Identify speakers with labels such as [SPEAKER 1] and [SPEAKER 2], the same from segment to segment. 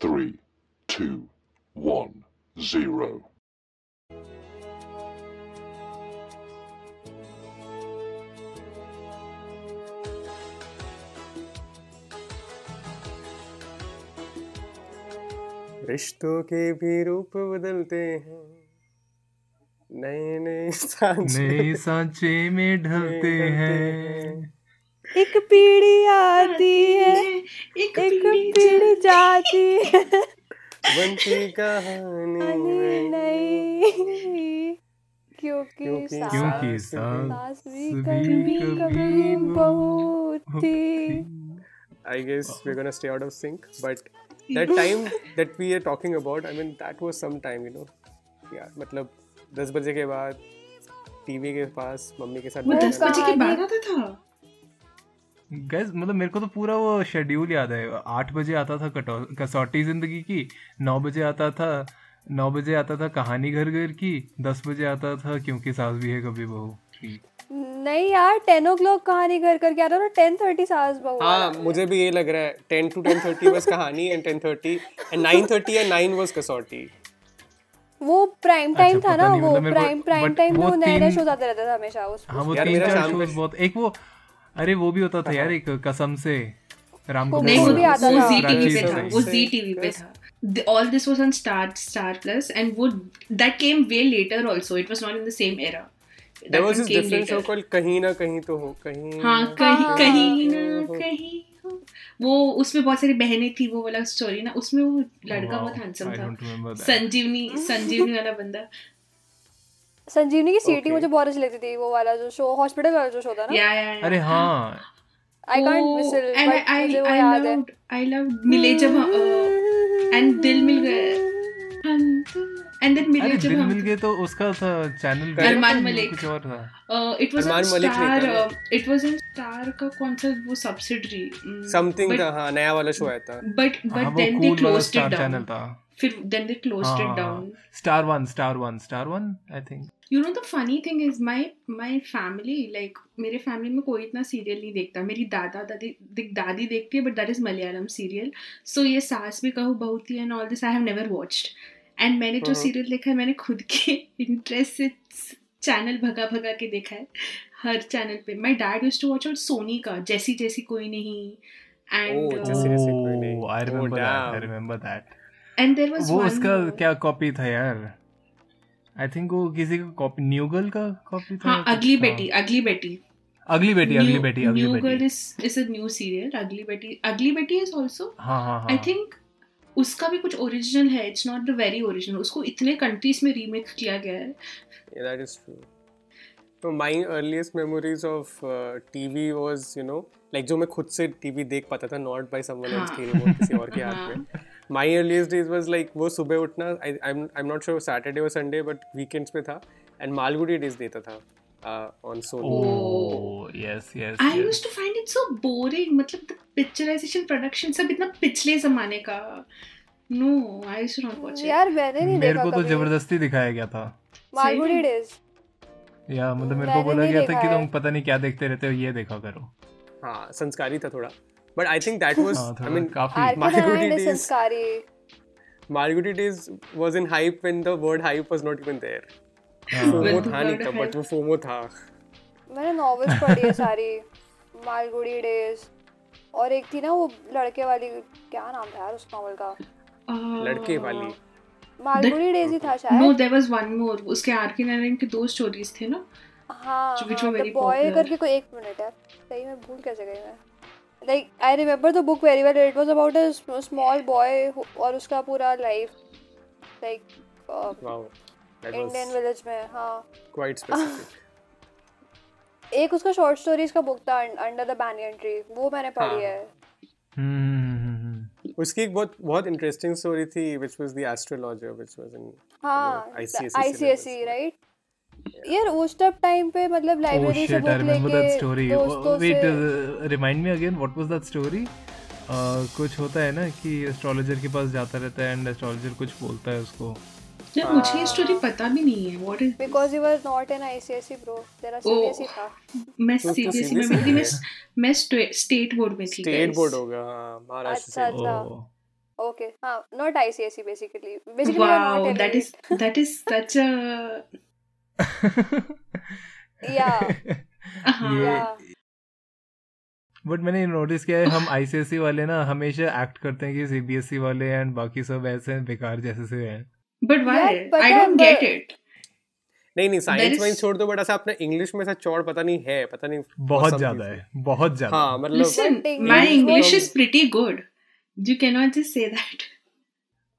[SPEAKER 1] three, two, one, zero.
[SPEAKER 2] रिश्तों के भी रूप बदलते हैं। नए नए सांचे।
[SPEAKER 3] नए सांचे में ढलते
[SPEAKER 2] ढलते
[SPEAKER 3] हैं।
[SPEAKER 4] एक पीढ़ी आती है
[SPEAKER 5] एक
[SPEAKER 4] एक
[SPEAKER 5] पीढ़ी
[SPEAKER 4] जाती है।
[SPEAKER 2] बनती कहानी। नई
[SPEAKER 4] क्योंकि
[SPEAKER 2] क्योंकि
[SPEAKER 4] सास भी कभी
[SPEAKER 3] कभी
[SPEAKER 4] कभी
[SPEAKER 3] बहू
[SPEAKER 4] बहू थी
[SPEAKER 2] I guess we're gonna stay out of sync, but that time that we are talking about, I mean, that was some time, you know. Yeah, मतलब दस बजे के बाद टीवी के पास मम्मी के साथ
[SPEAKER 5] वो
[SPEAKER 4] वो
[SPEAKER 5] दस बजे के बाद। आता था?
[SPEAKER 3] गैस मतलब मेरे को तो पूरा वो शेड्यूल याद है। आठ बजे आता था कटौ कसौटी ज़िंदगी की नौ बजे आता था नौ बजे आता था कहानी घर घर की दस बजे आता था क्योंकि सास भी है कभी बहू।
[SPEAKER 4] नहीं यार टेन ओ क्लॉक कहानी घर करके आता था टेन थर्टी सास बहू
[SPEAKER 2] हाँ मुझे भी ये लग रहा है ten to ten thirty was Kahani and ten thirty and nine thirty and nine was Kasauti.
[SPEAKER 4] वो प्राइम टाइम
[SPEAKER 3] अच्छा,
[SPEAKER 4] था ना वो प्राइम प्राइम टाइम में नए नए शोज़ आते रहते थे हमेशा उस
[SPEAKER 3] हाँ वो तीन चार
[SPEAKER 2] पे-
[SPEAKER 3] बहुत एक वो अरे वो भी होता था यार एक कसम से राम कपूर
[SPEAKER 5] नहीं
[SPEAKER 4] वो भी आता था।
[SPEAKER 5] जी टीवी पे था वो जी टीवी पे था। All this was on Star Star Plus and वो that came way later also it was not in the same era
[SPEAKER 2] there was this different show called कहीं ना कहीं तो हो कहीं
[SPEAKER 5] हाँ कहीं
[SPEAKER 4] हाँ,
[SPEAKER 5] कहीं
[SPEAKER 2] हाँ,
[SPEAKER 5] ना
[SPEAKER 2] हाँ।
[SPEAKER 5] कहीं हो। वो उसमें बहुत सारी बहनें थी वो वाला स्टोरी ना उसमें वो लड़का बहुत हैंडसम
[SPEAKER 3] I
[SPEAKER 5] था।
[SPEAKER 3] don't remember that.
[SPEAKER 5] संजीवनी संजीवनी वाला बंदा।
[SPEAKER 4] संजीवनी की सीटी
[SPEAKER 2] Okay.
[SPEAKER 4] मुझे बहुत अच्छी लगती थी वो वाला जो शो हॉस्पिटल वाला जो शो था ना?
[SPEAKER 5] या या या
[SPEAKER 3] अरे हाँ।
[SPEAKER 4] I can't whistle
[SPEAKER 5] and
[SPEAKER 4] but
[SPEAKER 5] I
[SPEAKER 4] मुझे वो
[SPEAKER 5] I
[SPEAKER 4] याद है।
[SPEAKER 5] loved I मिले जब एंड दिल मिल गए हम तो एंड देन मिले जब
[SPEAKER 3] दिल मिल गए तो उसका था चैनल
[SPEAKER 5] अरमान मलिक।
[SPEAKER 3] कुछ और था।
[SPEAKER 2] It was Armaan
[SPEAKER 5] Malik
[SPEAKER 2] Star
[SPEAKER 5] it was on Star का कौन सा वो सब्सिडरी
[SPEAKER 2] समथिंग था हाँ नया वाला शो आया था।
[SPEAKER 5] बट
[SPEAKER 3] हाँ
[SPEAKER 5] but
[SPEAKER 3] then
[SPEAKER 5] they
[SPEAKER 3] closed
[SPEAKER 5] it
[SPEAKER 3] down
[SPEAKER 5] फिर then they closed it down
[SPEAKER 3] Star One Star One Star One I think
[SPEAKER 5] you know the funny thing is my my family like मेरे family में कोई इतना serial नहीं देखता। मेरी दादा दादी दादी देखती है but that is Malayalam serial so ये सास भी कहूँ बहुत ही and all this I have never watched and मैंने जो। सीरियल देखा है मैंने खुद के इंटरेस्ट से चैनल भगा भगा के देखा है हर चैनल पे। My dad used to watch on Sony का जैसी जैसी कोई नहीं।
[SPEAKER 2] Oh,
[SPEAKER 5] एंड
[SPEAKER 2] जैसी- जैसी कोई नहीं।
[SPEAKER 3] I remember that
[SPEAKER 2] I
[SPEAKER 3] remember that
[SPEAKER 5] and there was
[SPEAKER 3] वो उसका क्या कॉपी था यार? आई थिंक वो किसी का कॉपी न्यू गर्ल का कॉपी था
[SPEAKER 5] हाँ अगली बेटी अगली बेटी।
[SPEAKER 3] अगली Betty Ugly Betty Ugly
[SPEAKER 5] New Girl
[SPEAKER 3] Betty
[SPEAKER 5] is is a new serial Ugly Betty Ugly बेटी इज़ आल्सो
[SPEAKER 3] हाँ हाँ हाँ।
[SPEAKER 5] आई थिंक उसका भी कुछ ओरिजिनल है it's not the very original उसको इतने कंट्रीज़ में रीमेक किया गया है।
[SPEAKER 2] Yeah, that is true. So my earliest memories of uh, TV was, you know, जो मैं खुद से टीवी देख पाता था not by someone else
[SPEAKER 5] हाँ।
[SPEAKER 2] की remote किसी और के हाथ
[SPEAKER 5] हाँ।
[SPEAKER 2] में my earliest days was like वो सुबह उठना I, I'm I'm not sure Saturday or Sunday but weekends पे था and मालगुडी days देता था uh, on Sony.
[SPEAKER 3] Oh yes yes
[SPEAKER 5] I use to find it so boring मतलब द पिक्चराइजेशन प्रोडक्शन सब इतना पिछले जमाने का। No I use to not watch it
[SPEAKER 4] यार मैंने नहीं
[SPEAKER 3] मेरे को तो ज़बरदस्ती दिखाया गया था।
[SPEAKER 4] मालगुडी डेज़
[SPEAKER 3] या मतलब मेरे को बोला गया था कि तुम पता नहीं क्या देखते रहते हो ये देखा करो।
[SPEAKER 2] हाँ संस्कारी था थोड़ा। But I think that was
[SPEAKER 3] हाँ
[SPEAKER 2] I
[SPEAKER 3] थोड़ा
[SPEAKER 2] mean
[SPEAKER 3] काफ़ी
[SPEAKER 2] मालगुडी
[SPEAKER 4] संस्कारी।
[SPEAKER 2] Malgudi days was in hype when the word hype was not even there.
[SPEAKER 3] हाँ।
[SPEAKER 2] FOMO
[SPEAKER 5] When the
[SPEAKER 2] था नहीं था but
[SPEAKER 5] hype-
[SPEAKER 2] वो FOMो था।
[SPEAKER 4] मैंने नॉवेल्स पढ़ी है सारी। मालगुडी डेज़ और एक थी ना वो लड़के वाली क्या नाम था यार उस नॉवल का?
[SPEAKER 2] लड़के वाली।
[SPEAKER 4] मालगुडी डेज़ ही था शायद।
[SPEAKER 5] No there was one more उसके आर के नारायण के दो स्टोरीज थे ना
[SPEAKER 4] हाँ हाँ
[SPEAKER 5] were very
[SPEAKER 4] बॉय करके कोई एक मिनट यार सही में भूल कैसे गई मैं? Like I remember the book very well it was about a small boy और उसका पूरा लाइफ लाइक इंडियन विलेज में हाँ।
[SPEAKER 2] quite specific.
[SPEAKER 4] एक उसका शॉर्ट स्टोरीज का बुक था अंडर द बैनियन ट्री वो मैंने
[SPEAKER 2] हाँ।
[SPEAKER 4] पढ़ी है।
[SPEAKER 3] हम्म, हम्म।
[SPEAKER 2] उसकी एक बहुत बहुत इंटरेस्टिंग स्टोरी थी which was the astrologer which was in
[SPEAKER 4] हाँ
[SPEAKER 2] ICSE
[SPEAKER 4] आईसीएसई राइट यार उस तब टाइम पे मतलब
[SPEAKER 3] Oh
[SPEAKER 4] लाइब्रेरी से बुक लेके दोस्तों
[SPEAKER 3] Oh, Wait,
[SPEAKER 4] से
[SPEAKER 3] uh, remind me again, what was that? Uh, कुछ होता है ना कि एस्ट्रोलॉजर के पास जाता रहता है एंड एस्ट्रोलॉजर कुछ बोलता है उसको
[SPEAKER 5] यार मुझे ये स्टोरी पता भी नहीं है what is
[SPEAKER 4] because you were not in ICSE bro तेरा सीबीएसई
[SPEAKER 5] Oh.
[SPEAKER 4] था
[SPEAKER 5] मैं सीबीएसई में थी मैं मैं स्टेट बोर्ड में थी
[SPEAKER 2] स्टेट बोर्ड होगा हाँ महाराष्ट्र
[SPEAKER 4] अच्छा
[SPEAKER 2] से
[SPEAKER 4] अच्छा
[SPEAKER 3] Oh.
[SPEAKER 4] Okay. हाँ, not ICSE basically. Basically, you're not
[SPEAKER 5] Wow, that is
[SPEAKER 4] elite.
[SPEAKER 5] that uh-huh.
[SPEAKER 3] ये- बट मैंने नोटिस किया है हम आईसीएसई वाले ना हमेशा एक्ट करते हैं कि सीबीएसई वाले एंड बाकी सब ऐसे हैं, बेकार जैसे से हैं
[SPEAKER 5] I
[SPEAKER 4] है,
[SPEAKER 5] don't get
[SPEAKER 4] but-
[SPEAKER 5] it.
[SPEAKER 2] नहीं नहीं साइंस
[SPEAKER 5] is-
[SPEAKER 2] वाइंस छोड़ दो बट ऐसा अपने इंग्लिश में ऐसा चौड़ पता नहीं है पता नहीं
[SPEAKER 3] बहुत ज़्यादा है बहुत ज़्यादा
[SPEAKER 2] हाँ मतलब
[SPEAKER 5] Listen,
[SPEAKER 4] But
[SPEAKER 5] my
[SPEAKER 4] English
[SPEAKER 5] English
[SPEAKER 2] was-
[SPEAKER 5] is pretty good. You cannot just say that.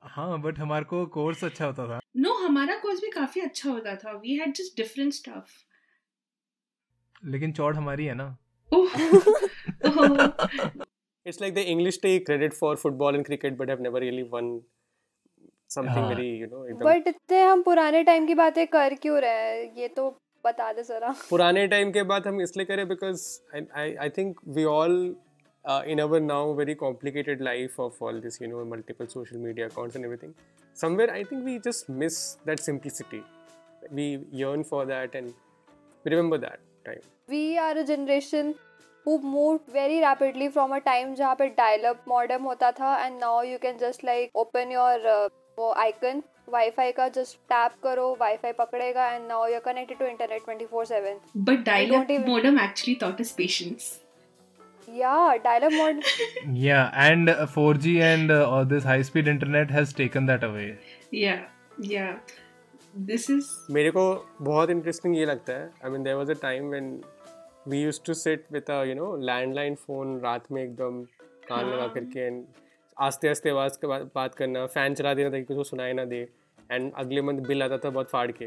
[SPEAKER 3] हाँ बट हमारे को कोर्स अच्छा होता था
[SPEAKER 5] No, हमारा कोर्स भी काफ़ी अच्छा होता था. We had just different stuff.
[SPEAKER 3] लेकिन चौड़ हमारी है ना
[SPEAKER 5] Oh. oh.
[SPEAKER 2] it's like the English take credit for football and cricket but have never really won something
[SPEAKER 3] हाँ.
[SPEAKER 2] very you know एकदम
[SPEAKER 4] But इतने हम पुराने टाइम की बातें कर क्यों रहे हैं ये तो बता दे जरा
[SPEAKER 2] पुराने टाइम के बाद हम इसलिए करें because I I think we all in our now very complicated life of all this you know multiple social media accounts and everything somewhere i think we just miss that simplicity we yearn for that and we remember that time
[SPEAKER 4] we are a generation who moved very rapidly from a time जहाँ पे dial up modem होता था and now you can just like open your uh, वो icon wifi का just tap करो wifi पकड़ेगा and now you're connected to internet 24/7
[SPEAKER 5] But dial-up
[SPEAKER 4] don't even-
[SPEAKER 5] modem actually taught us patience.
[SPEAKER 4] Yeah dial up mod.
[SPEAKER 3] Yeah and uh, 4g and uh, all this high speed internet has taken that away.
[SPEAKER 5] Yeah, yeah. This is
[SPEAKER 2] मेरे को बहुत interesting ये लगता है. I mean there was a time when we used to sit with a you know landline phone रात में एकदम कान लगा
[SPEAKER 5] हाँ।
[SPEAKER 2] करके and आस्ते आस्ते आवाज़ के बाद बात करना फ़ैन चला देना ताकि किसी को सुनाई ना दे. एंड अगले मंथ बिल आता था बहुत फाड़ के.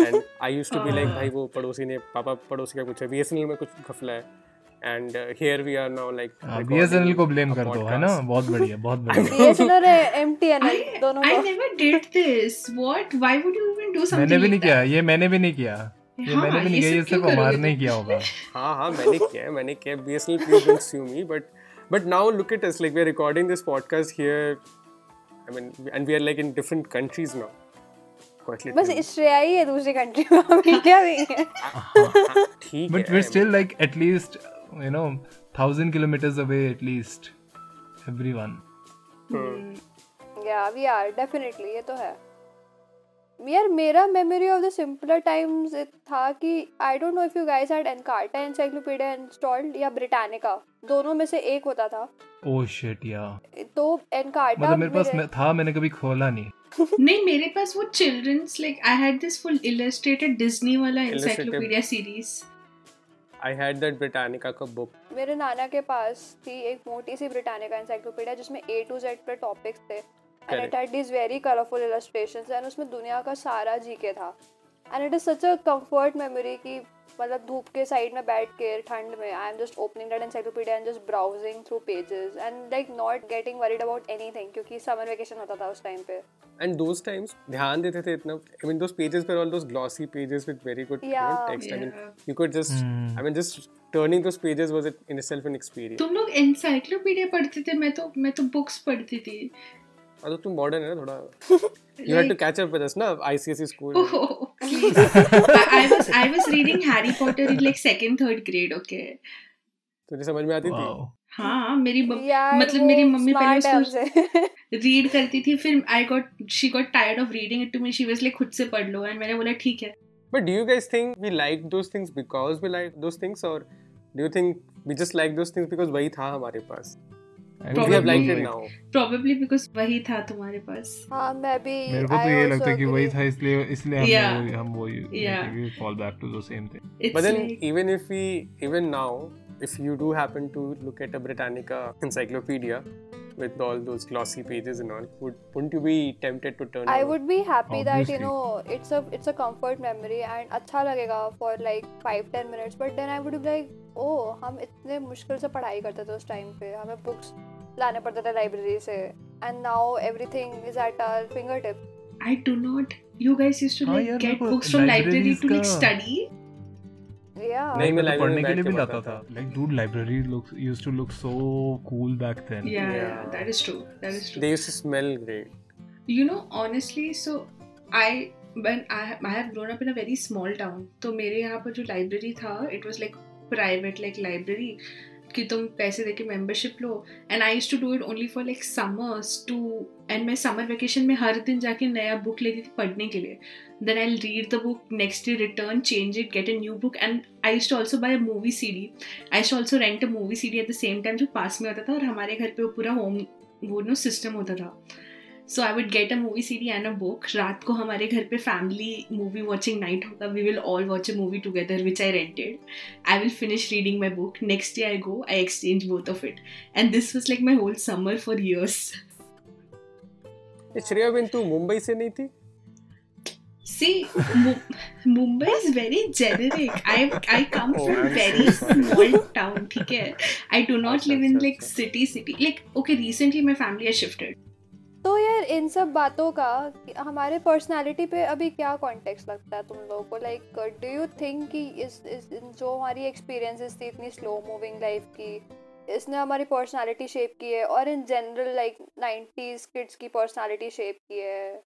[SPEAKER 2] And I use to be like भाई वो पड़ोसी ने पापा पड़ोसी का कुछ है बीएसएनएल में कुछ घफला है. And here we are now like
[SPEAKER 3] BSNL को ब्लेम कर दो है ना बहुत बढ़िया बहुत बढ़िया
[SPEAKER 4] BSNL और
[SPEAKER 5] I,
[SPEAKER 4] दोनों
[SPEAKER 5] I
[SPEAKER 4] को
[SPEAKER 5] never did this. What? Why would you even do something?
[SPEAKER 3] मैंने भी नहीं किया? ये मैंने भी नहीं किया ये
[SPEAKER 5] हाँ,
[SPEAKER 3] मैंने भी नहीं
[SPEAKER 5] ये
[SPEAKER 3] किया ये
[SPEAKER 5] सब क्यों
[SPEAKER 3] सिर्फ़ अमार
[SPEAKER 5] करोगे
[SPEAKER 3] ने
[SPEAKER 5] तुम?
[SPEAKER 3] किया होगा
[SPEAKER 2] हाँ हाँ मैंने किया है मैंने किया B S N L please don't sue me but but now look at us like we are recording this podcast here I mean and we are like in different countries now quite
[SPEAKER 4] बस श्रेया ही है दूसरी country में हम India में ही है
[SPEAKER 2] ठीक
[SPEAKER 3] but
[SPEAKER 2] है
[SPEAKER 3] we still like at least you know thousand kilometres away at least everyone
[SPEAKER 4] या वी आर डेफिनेटली ये तो है. यार मेरा memory of the simpler times था कि I don't know if you guys had Encarta encyclopedia installed या Britannica दोनों में से एक होता था.
[SPEAKER 3] ओह शिट या
[SPEAKER 4] तो एनकार्टा
[SPEAKER 3] मतलब मेरे पास मैं- था मैंने कभी खोला नहीं.
[SPEAKER 5] नहीं मेरे पास वो children's like I had this full illustrated Disney वाला
[SPEAKER 2] Illustrated.
[SPEAKER 5] encyclopedia series
[SPEAKER 2] had that Britannica का बुक
[SPEAKER 4] मेरे नाना के पास थी एक मोटी सी ब्रिटानिका एनसाइक्लोपीडिया जिसमें ए टू जेड पे टॉपिक्स थे.
[SPEAKER 2] And
[SPEAKER 4] it had these very colourful illustrations and उसमें दुनिया का सारा जीके था. And it is such a comfort memory कि मतलब धूप के साइड में बैठ के ठंड में I am just opening that encyclopedia and just browsing through pages and like not getting worried about anything क्योंकि समर वेकेशन होता था उस टाइम पे
[SPEAKER 2] and those times ध्यान देते थे इतना I mean those pages were all those glossy pages with very good you know,
[SPEAKER 4] Yeah.
[SPEAKER 2] text I mean
[SPEAKER 5] Yeah.
[SPEAKER 2] you could just
[SPEAKER 3] Hmm.
[SPEAKER 2] I mean just turning those pages was it in itself an experience
[SPEAKER 5] तुम लोग encyclopedia पढ़ते थे मैं तो मैं तो books पढ़ती थी
[SPEAKER 2] और तो तुम मॉडर्न है ना थोड़ा you had to catch up with us ना ICSE school
[SPEAKER 5] Oh, please. I, I was I was reading Harry Potter in like second third grade. Okay.
[SPEAKER 2] तुझे समझ में आती थी
[SPEAKER 5] हाँ मेरी मतलब
[SPEAKER 4] वो
[SPEAKER 5] मेरी मम्मी पहले
[SPEAKER 4] है
[SPEAKER 5] उसको रीड करती थी फिर I got she got tired of reading it to me she was like खुद से पढ़ लो एंड मैंने बोला ठीक है
[SPEAKER 2] But do you guys think we like those things because we like those things, or do you think we just like those things because वही था हमारे पास? We
[SPEAKER 3] Probably.
[SPEAKER 2] it now.
[SPEAKER 5] Probably because वही था तुम्हारे पास
[SPEAKER 4] हाँ मैं भी
[SPEAKER 3] मेरे को तो ये लगता है कि वही था इसलिए इसलिए हम
[SPEAKER 5] Yeah.
[SPEAKER 3] हम वो
[SPEAKER 5] Yeah.
[SPEAKER 3] Fall back to the same thing
[SPEAKER 5] it's
[SPEAKER 2] But then
[SPEAKER 5] like
[SPEAKER 2] even if we even now, if you do happen to look at a Britannica encyclopedia with all those glossy pages and all, would wouldn't you be tempted to turn?
[SPEAKER 4] I
[SPEAKER 2] over?
[SPEAKER 4] would be happy Obviously. that you know it's a it's a comfort memory and अच्छा लगेगा for like five ten minutes but then I would be like oh हम इतने मुश्किल से पढ़ाई करते थे उस टाइम पे हमें बुक्स लाने पड़ता था लाइब्रेरी से। And now everything is at our fingertip
[SPEAKER 5] I do not you guys used to like get books from library to like study
[SPEAKER 4] या
[SPEAKER 2] नहीं मैं
[SPEAKER 3] तो पढ़ने के लिए भी जाता था। Like dude library look used to look so cool
[SPEAKER 5] back
[SPEAKER 2] then
[SPEAKER 5] yeah that is true that is true
[SPEAKER 2] they used to smell great
[SPEAKER 5] you know honestly so I when i i have grown up in a very small town तो मेरे यहाँ पर जो library था it was like private like library कि तुम पैसे दे के membership low. And I use to do it only for like summers too and मैं समर वेकेशन में हर दिन जाके नया बुक लेती थी पढ़ने के लिए. Then I read the book next day return change it get a new book and I use also buy a movie C D I use also rent a movie C D at the same time जो पास में होता था और हमारे घर पर वो पूरा होम वो नो सिस्टम होता था. So I would get a movie C D and a book रात को हमारे घर पे फैमिली मूवी वॉचिंग नाइट होगा we will all watch a movie together which I rented I will finish reading my book next day I go I exchange both of it and this was like my whole summer for years
[SPEAKER 2] Shreya बिन तू मुंबई से नहीं थी
[SPEAKER 5] See, Mu- Mumbai is very generic. I I come
[SPEAKER 2] Oh,
[SPEAKER 5] from
[SPEAKER 2] I'm
[SPEAKER 5] very
[SPEAKER 2] sorry.
[SPEAKER 5] small town. ठीक है. I do not
[SPEAKER 2] अच्छा,
[SPEAKER 5] live in
[SPEAKER 2] अच्छा,
[SPEAKER 5] like
[SPEAKER 2] अच्छा।
[SPEAKER 5] city city. Like okay, recently my family has shifted.
[SPEAKER 4] तो यार इन सब बातों का हमारे पर्सनालिटी पे अभी क्या कॉन्टेक्स्ट लगता है तुम लोगों को? लाइक डू यू थिंक कि इस, इस जो हमारी एक्सपीरियंसेस थी इतनी स्लो मूविंग लाइफ की इसने हमारी पर्सनालिटी शेप की है? और in general like 90s kids की पर्सनालिटी शेप की है?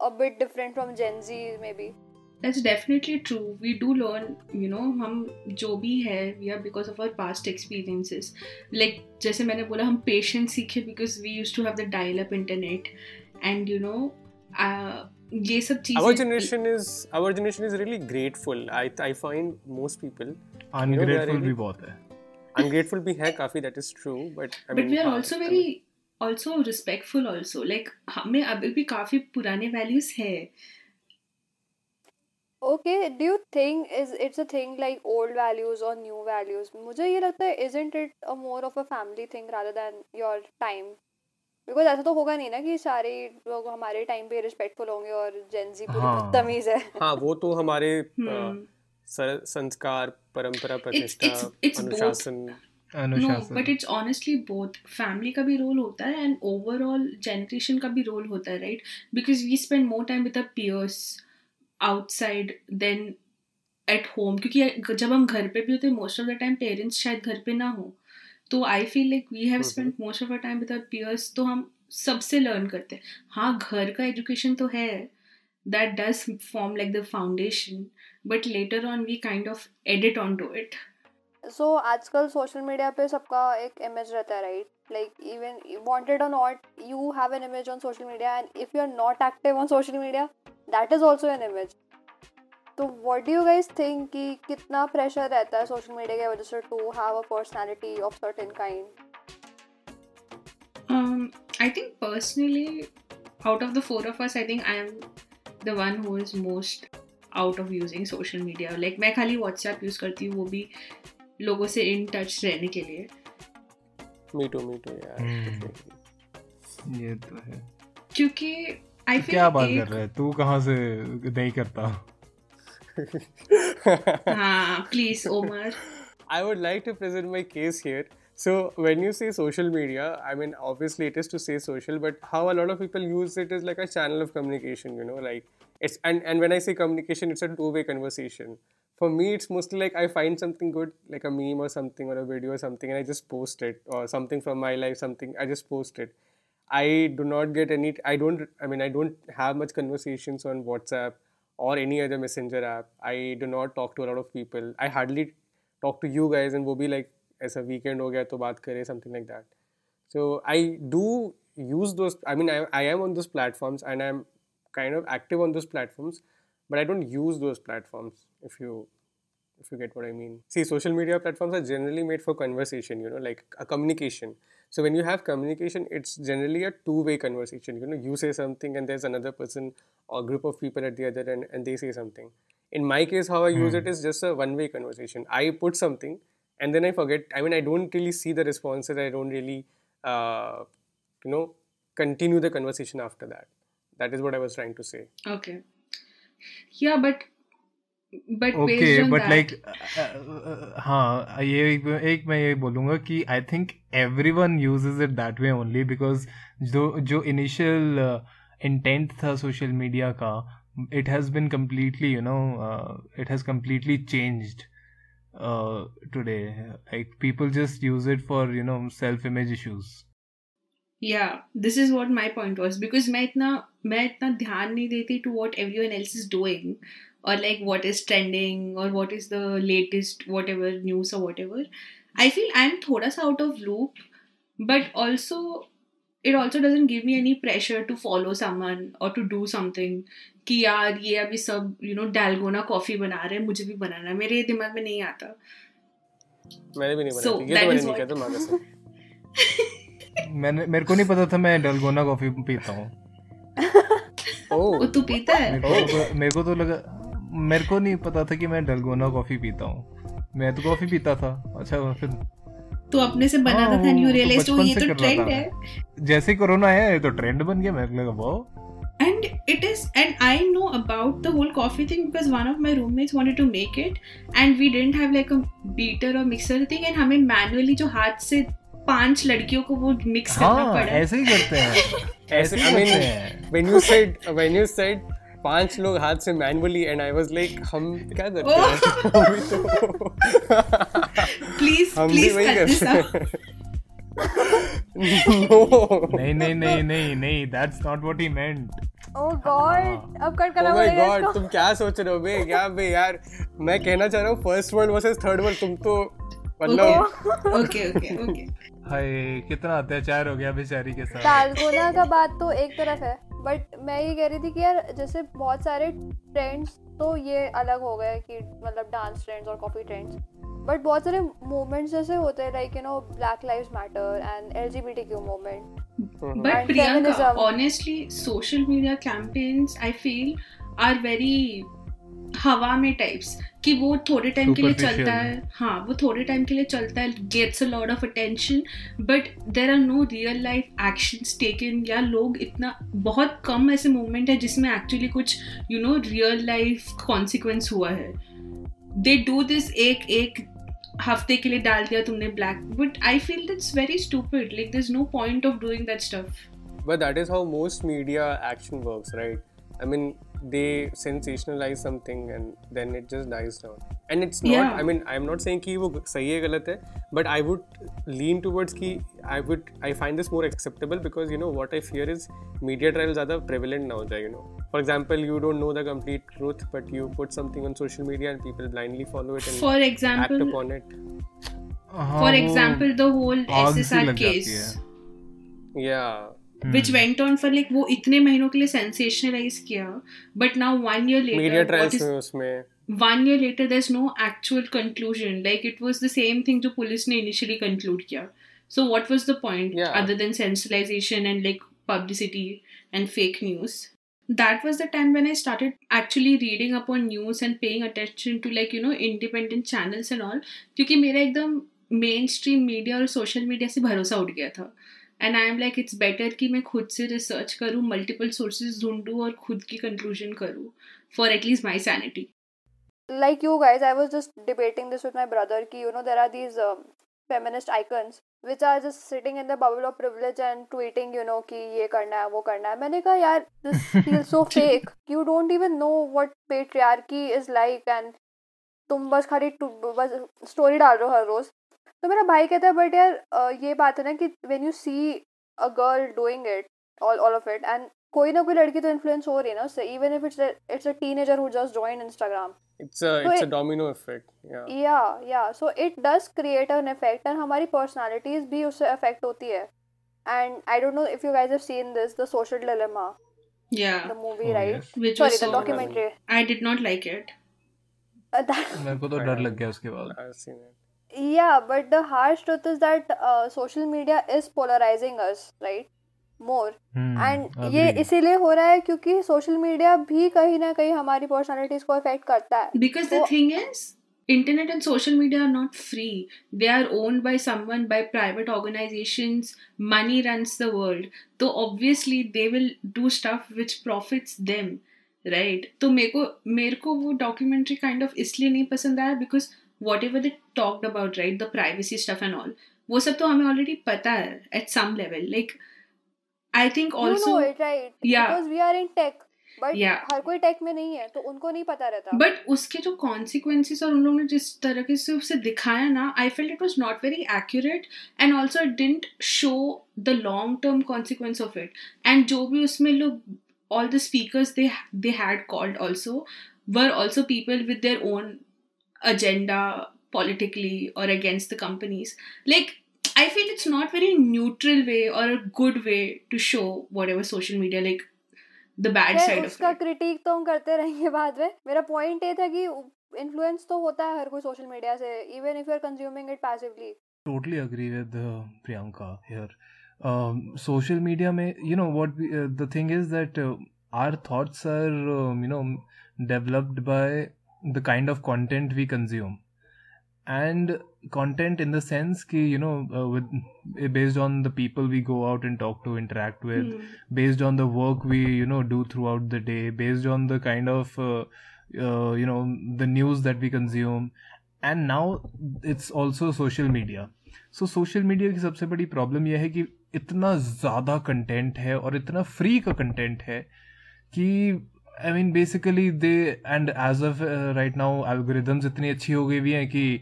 [SPEAKER 4] A bit different from Gen Z में maybe.
[SPEAKER 5] That's definitely true. We do learn, you know, हम जो भी है we are because of our past experiences. Like जैसे मैंने बोला हम patience सीखे because we used to have the dial-up internet and you know uh, ये सब चीज़ें
[SPEAKER 2] our generation is our generation is really grateful i i find most people ungrateful
[SPEAKER 3] भी बहुत है
[SPEAKER 2] ungrateful भी है काफ़ी that is true but i
[SPEAKER 5] but
[SPEAKER 2] mean
[SPEAKER 5] we are
[SPEAKER 2] हाँ, mean,
[SPEAKER 5] very also respectful also like हमें अभी भी काफ़ी पुराने वैल्यूज़ है
[SPEAKER 4] okay do you think is it's a thing like old values or new values? मुझे ये लगता है isn't it a more of a family thing rather than your time? Because ऐसा तो होगा नहीं ना कि सारे लोग हमारे टाइम पे रिस्पेक्टफुल होंगे और जेन जी पूरी
[SPEAKER 3] हाँ।
[SPEAKER 4] तमीज है।
[SPEAKER 2] हाँ वो तो हमारे
[SPEAKER 5] Hmm.
[SPEAKER 2] सर- संस्कार परंपरा प्रतिष्ठा
[SPEAKER 5] it's- it's both.
[SPEAKER 2] अनुशासन।
[SPEAKER 3] No
[SPEAKER 5] but it's honestly both family का भी रोल होता है एंड ओवरऑल जनरेशन का भी रोल होता है right because we spend more time with a peers outside than at home क्योंकि जब हम घर पे भी होते हैं most of the time parents शायद घर पे ना हो। तो I feel like
[SPEAKER 2] we
[SPEAKER 5] have. Spend most of a time with peers तो हम सबसे लर्न करते हैं। हाँ घर का एजुकेशन तो है। That does form like the foundation but later on we kind of edit on to it
[SPEAKER 4] so आजकल सोशल मीडिया पे सबका एक इमेज रहता है राइट लाइक इवन वांटेड और not you have an image on social media and if you are not active on social media that is also an image तो what do you guys think कि कितना pressure रहता है social media की वजह से to have a personality of certain kind
[SPEAKER 5] Um, I think personally, out of the four of us, I think I am the one who is most out of using social media. Like मैं खाली WhatsApp use करती हूँ वो भी लोगों से in touch रहने के लिए
[SPEAKER 2] मी टू यार
[SPEAKER 3] Hmm. ये तो है
[SPEAKER 5] क्योंकि I feel
[SPEAKER 3] क्या बात
[SPEAKER 5] एक-
[SPEAKER 3] कर रहा है तू कहाँ से नहीं करता
[SPEAKER 5] हाँ please Omar
[SPEAKER 2] I would like to present my case here. So when you say social media, I mean obviously it is to say social, but how a lot of people use it is like a channel of communication. You know, like it's and and when I say communication, it's a two-way conversation. For me, it's mostly like I find something good, like a meme or something or a video or something, and I just post it, or something from my life, something I just post it. I do not get any. I don't. I mean, I don't have much conversations on WhatsApp or any other messenger app. I do not talk to a lot of people. I hardly talk to you guys, and वो भी like ऐसा weekend हो गया तो बात करें something like that. So I do use those. I mean, I I am on those platforms and I'm kind of active on those platforms, but I don't use those platforms. If you if you get what I mean. See, social media platforms are generally made for conversation, you know, like a communication. So when you have communication, it's generally a two-way conversation. You know, you say something and there's another person or group of people at the other end and they say something. In my case, how I use it is just a one-way conversation. I put something and then I forget. I mean, I don't really see the responses. I don't really, uh, you know, continue the conversation after that. That is what I was trying to say.
[SPEAKER 5] okay yeah but but
[SPEAKER 3] okay
[SPEAKER 5] but
[SPEAKER 3] like हाँ ये एक, एक मैं ये बोलूँगा कि I think everyone uses it that way only because जो जो इनिशियल इंटेंट था सोशल मीडिया का it has been completely you know it has completely changed today like people just use it for you know self image issues
[SPEAKER 5] yeah this is what my point was because मैं इतना मैं इतना ध्यान नहीं देती to what everyone else is doing. Or like what is trending or what is the latest whatever news or whatever I feel I'm thoda sa out of loop, but also it also doesn't give me any pressure to follow someone or to do something कि यार ये अभी सब you know dalgona coffee बना रहे हैं मुझे भी बनाना है मेरे दिमाग में नहीं आता
[SPEAKER 2] मैंने भी नहीं बनाई
[SPEAKER 5] So,
[SPEAKER 2] ये
[SPEAKER 5] that
[SPEAKER 2] तो मैंने
[SPEAKER 5] is
[SPEAKER 2] नहीं किया था मागा से
[SPEAKER 3] मैंने मेरे को नहीं पता था मैं डलगोना कॉफ़ी पीता हूँ
[SPEAKER 2] ओह
[SPEAKER 5] तू पीता है
[SPEAKER 3] मेरे को तो मेरे को तो लगा मेरे को नहीं पता था कि मैं डलगोना कॉफ़ी पीता हूँ मैं तो कॉफ़ी पीता था अच्छा फिर
[SPEAKER 5] तू अपने से बनाता
[SPEAKER 3] हाँ,
[SPEAKER 5] था
[SPEAKER 3] वो तो
[SPEAKER 5] रियलाइज़ ये तो ट्रेंड
[SPEAKER 3] था
[SPEAKER 5] है
[SPEAKER 3] जैसे कोरोना आया ये तो ट्रेंड बन गया मेरे लगा वो
[SPEAKER 5] And it is, and I know about the whole coffee thing because one of my roommates wanted to make it, and we didn't have like a beater or mixer thing, and हमें manually जो हाथ से पाँच लड़कियों को वो mix करना
[SPEAKER 3] हाँ
[SPEAKER 5] पड़ा
[SPEAKER 3] ऐसे ही करते हैं ऐसे ही
[SPEAKER 2] I mean,
[SPEAKER 3] करते हैं
[SPEAKER 2] when you said when you said पाँच लोग हाथ से manually and I was like हम क्या करते. हैं? हम भी तो
[SPEAKER 5] Please,
[SPEAKER 2] हम भी वही करते हैं।
[SPEAKER 3] नहीं नहीं नहीं नहीं नहीं that's not what he meant
[SPEAKER 4] oh god अब कट
[SPEAKER 2] Oh
[SPEAKER 4] करना पड़ेगा
[SPEAKER 2] god,
[SPEAKER 4] इसको।
[SPEAKER 2] तुम क्या सोच रहे हो बे? क्या बे यार? मैं कहना चाह रहा हूँ first world versus third world तुम तो मतलब
[SPEAKER 5] Okay, okay, okay.
[SPEAKER 3] हाय कितना अत्याचार हो गया बेचारी के साथ।
[SPEAKER 4] डालगोना का बात तो एक तरफ़ है। बट मैं ये कह रही थी कि यार जैसे बहुत सारे ट्रेंड्स तो ये अलग हो गए कि मतलब डांस ट्रेंड्स और कॉफ़ी ट्रेंड्स बट बहुत सारे मूवमेंट्स जैसे होते हैं like you know black lives matter and L G B T Q movement
[SPEAKER 5] but Priyanka honestly social media campaigns I feel are feel are very हवा में types कि वो थोड़े टाइम के लिए चलता है। हाँ। वो थोड़े टाइम के लिए चलता है gets a lot of attention but there are no real life actions taken या लोग इतना बहुत कम ऐसे मूवमेंट है जिसमें एक्चुअली कुछ you know real life consequence हुआ है। दे डू दिस एक एक हफ़्ते के लिए डाल दिया तुमने black but I feel that's very stupid like there is no point of doing that stuff
[SPEAKER 2] But that is how most media action works, right? I mean, they sensationalize something and then it just dies down. And it's not
[SPEAKER 5] yeah.
[SPEAKER 2] i mean i'm not saying that but i would lean towards ki i would i find this more acceptable because you know what i fear is media trials are the prevalent now you know. For example you don't know the complete truth but you put something on social media and people blindly follow it and
[SPEAKER 5] for
[SPEAKER 2] example
[SPEAKER 5] act
[SPEAKER 2] upon it.
[SPEAKER 3] Uh-huh, for
[SPEAKER 5] example
[SPEAKER 3] the whole
[SPEAKER 5] ssr
[SPEAKER 3] case.
[SPEAKER 2] yeah.
[SPEAKER 5] Which went on for like वो इतने महीनों के लिए sensationalise किया but now one year later one year later there is no actual conclusion like it was the same thing जो police ने initially conclude किया. So what was the point other than sensationalisation and like publicity and fake news that was the time when I started actually reading up on news and paying attention to like you know independent channels and all क्योंकि मेरा एकदम main stream media और social media से भरोसा उठ गया था। And I am like it's better कि मैं खुद से रिसर्च करूँ मल्टीपल सोर्सेज ढूंढूँ और खुद की कंक्लूजन करूँ for at least my sanity
[SPEAKER 4] like you guys, I was just debating this with my brother. Ki, you know, there are these um, feminist icons which are just sitting in the bubble of privilege and tweeting, you know, कि ये करना है वो करना है मैंने कहा यार this feels so fake. You don't even know what patriarchy is like and तुम बस खाली बस स्टोरी डाल रहे हो हर रोज तो मेरा भाई कहता है बट यार ये बात है ना कि when you see a girl doing it all all of it and कोई ना कोई लड़की तो इन्फ्लुएंस हो रही है ना उससे even if it's it's a teenager who just join Instagram
[SPEAKER 2] it's a
[SPEAKER 4] So
[SPEAKER 2] it's a
[SPEAKER 4] it-
[SPEAKER 2] domino effect. Yeah.
[SPEAKER 4] या या so it does create an effect and हमारी पर्सनालिटीज भी उससे अफेक्ट होती है and I don't know if you guys have seen this the social dilemma
[SPEAKER 5] Yeah,
[SPEAKER 4] the movie
[SPEAKER 3] Oh,
[SPEAKER 4] right
[SPEAKER 3] yes.
[SPEAKER 5] which
[SPEAKER 4] sorry
[SPEAKER 5] was
[SPEAKER 4] the
[SPEAKER 5] so.
[SPEAKER 4] Documentary
[SPEAKER 5] I did not like it.
[SPEAKER 3] मेरे को तो डर लग गया उसके बाद
[SPEAKER 2] I've seen it.
[SPEAKER 4] Yeah, but the harsh truth is that uh, social media is polarizing us, right? More.
[SPEAKER 3] Hmm,
[SPEAKER 4] and ये. इसीलिए हो रहा है क्योंकि सोशल मीडिया भी कहीं ना कहीं हमारी पर्सनालिटीज को अफेक्ट करता है
[SPEAKER 5] Because the
[SPEAKER 4] Well-
[SPEAKER 5] thing is, internet and social media are not free. They are owned by someone, by private organizations. Money runs the world. So obviously they will do stuff which profits them. Right? तो मेरे को मेरे को वो documentary kind of इसलिए नहीं पसंद आया because whatever they talked about right the privacy stuff and all वो सब तो हमें ऑलरेडी पता है at some
[SPEAKER 4] level like
[SPEAKER 5] I
[SPEAKER 4] think also
[SPEAKER 5] right
[SPEAKER 4] because we are in tech but
[SPEAKER 5] Yeah.
[SPEAKER 4] हर कोई टेक में नहीं है तो उनको नहीं पता रहता।
[SPEAKER 5] बट उसके जो कॉन्सिक्वेंसेस और उन लोगों ने जिस तरीके से उसे दिखाया ना I felt it was not very accurate and also didn't show the long term consequence of it and जो भी उसमें लोग all the speakers they they had called also were also people with their own agenda politically or against the companies. Like, I feel it's not very neutral way or a good way to show whatever social media, like the bad
[SPEAKER 4] खैर
[SPEAKER 5] side of
[SPEAKER 4] उसका
[SPEAKER 5] it.
[SPEAKER 4] Critic तो हम करते रहेंगे बाद में मेरा point ये था कि इन्फ्लुएंस तो होता है हर कोई सोशल मीडिया से even if you are consuming it passively
[SPEAKER 3] totally agree with uh, Priyanka here. Um, social media may, you know, what we, uh, the thing is that uh, our thoughts are, um, you know, developed by the kind of content we consume. And content in the sense ki, you know, uh, with based on the people we go out and talk to, interact with,
[SPEAKER 5] Hmm.
[SPEAKER 3] based on the work we, you know, do throughout the day, based on the kind of, uh, uh, you know, the news that we consume. And now it's also social media. So social media की सबसे बड़ी problem यह है कि इतना ज़्यादा content है और इतना फ्री का कंटेंट है कि I mean basically they and age of right now algorithms इतनी अच्छी हो गई हुई हैं कि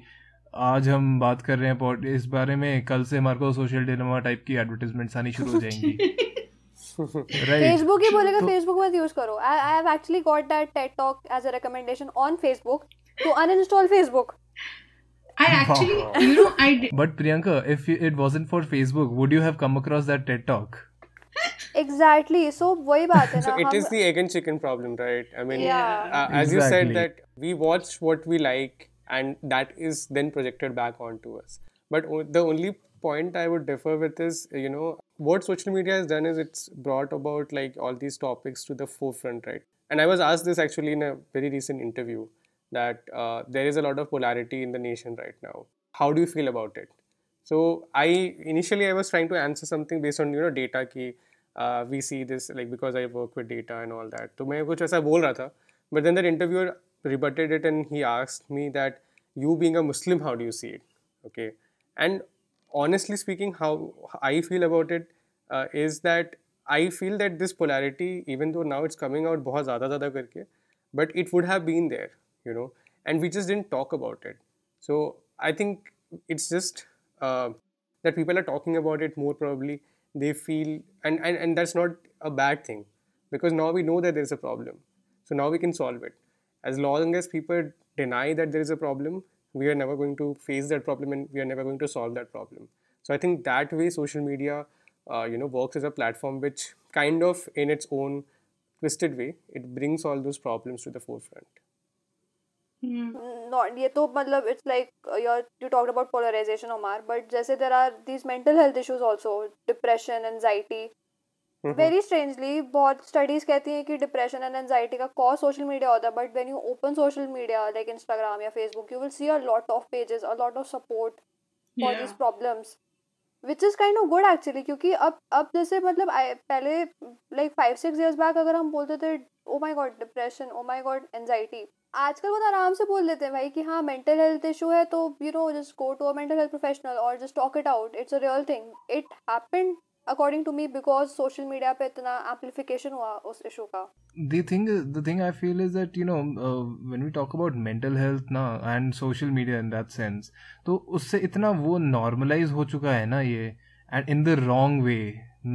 [SPEAKER 3] आज हम बात कर रहे हैं इस बारे में कल से हमारे को सोशल डिलेमा टाइप की एडवर्टीजमेंट्स आनी शुरू हो जाएँगी
[SPEAKER 4] फेसबुक ही बोलेगा
[SPEAKER 3] तो-
[SPEAKER 4] फेसबुक मत यूज़ करो I I have actually got that TED talk as a recommendation on Facebook to uninstall Facebook
[SPEAKER 5] I actually, you know, I did.
[SPEAKER 3] But Priyanka, if you, it wasn't for Facebook, would you have come across that TED talk?
[SPEAKER 4] Exactly so वही बात है
[SPEAKER 2] So
[SPEAKER 4] ना
[SPEAKER 2] it is
[SPEAKER 4] हम
[SPEAKER 2] the egg and chicken problem, right? I mean,
[SPEAKER 4] Yeah.
[SPEAKER 2] uh, as you said
[SPEAKER 3] Exactly.
[SPEAKER 2] that we watch what we like, and that is then projected back onto us. But o- the only point I would differ with is, you know, what social media has done is it's brought about like all these topics to the forefront, right? And I was asked this actually in a very recent interview that uh, there is a lot of polarity in the nation right now. How do you feel about it? So I initially I was trying to answer something based on you know data ki uh, we see this like because I work with data and all that. तो मैं कुछ ऐसा बोल रहा था but then that interviewer rebutted it and he asked me that you being a Muslim how do you see it? Okay, and honestly speaking, how I feel about it uh, is that I feel that this polarity, even though now it's coming out बहुत ज़्यादा ज़्यादा करके, but it would have been there, you know, and we just didn't talk about it. So I think it's just uh, that people are talking about it more probably. they feel, and, and, and that's not a bad thing because now we know that there's a problem. So now we can solve it. As long as people deny that there is a problem, we are never going to face that problem and we are never going to solve that problem. So I think that way social media, uh, you know, works as a platform which kind of in its own twisted way, it brings all those problems to the forefront.
[SPEAKER 5] Hmm.
[SPEAKER 4] ये तो मतलब it's like your you talk about polarisation Omar but जैसे there are these mental health issues also depression anxiety very strangely बहुत studies कहती हैं कि depression and anxiety का cause social media होता है but when you open social media like Instagram या Facebook you will see a lot of pages a lot of support for this problems which is kind of good actually क्योंकि अब अब जैसे मतलब पहले like five six years back अगर हम बोलते थे ओ my god depression oh my god anxiety आजकल बहुत आराम से बोल देते हैं भाई कि हाँ मेंटल हेल्थ इशू है तो you know just go to a mental health professional और just talk it out it's a real thing it happened according to me because social media पे इतना एम्पलीफिकेशन हुआ उस इशू का
[SPEAKER 3] the thing is the thing i feel is that you know uh, when we talk about mental health ना and social media in that sense तो उससे इतना वो normalize हो चुका है ना ये and in the wrong way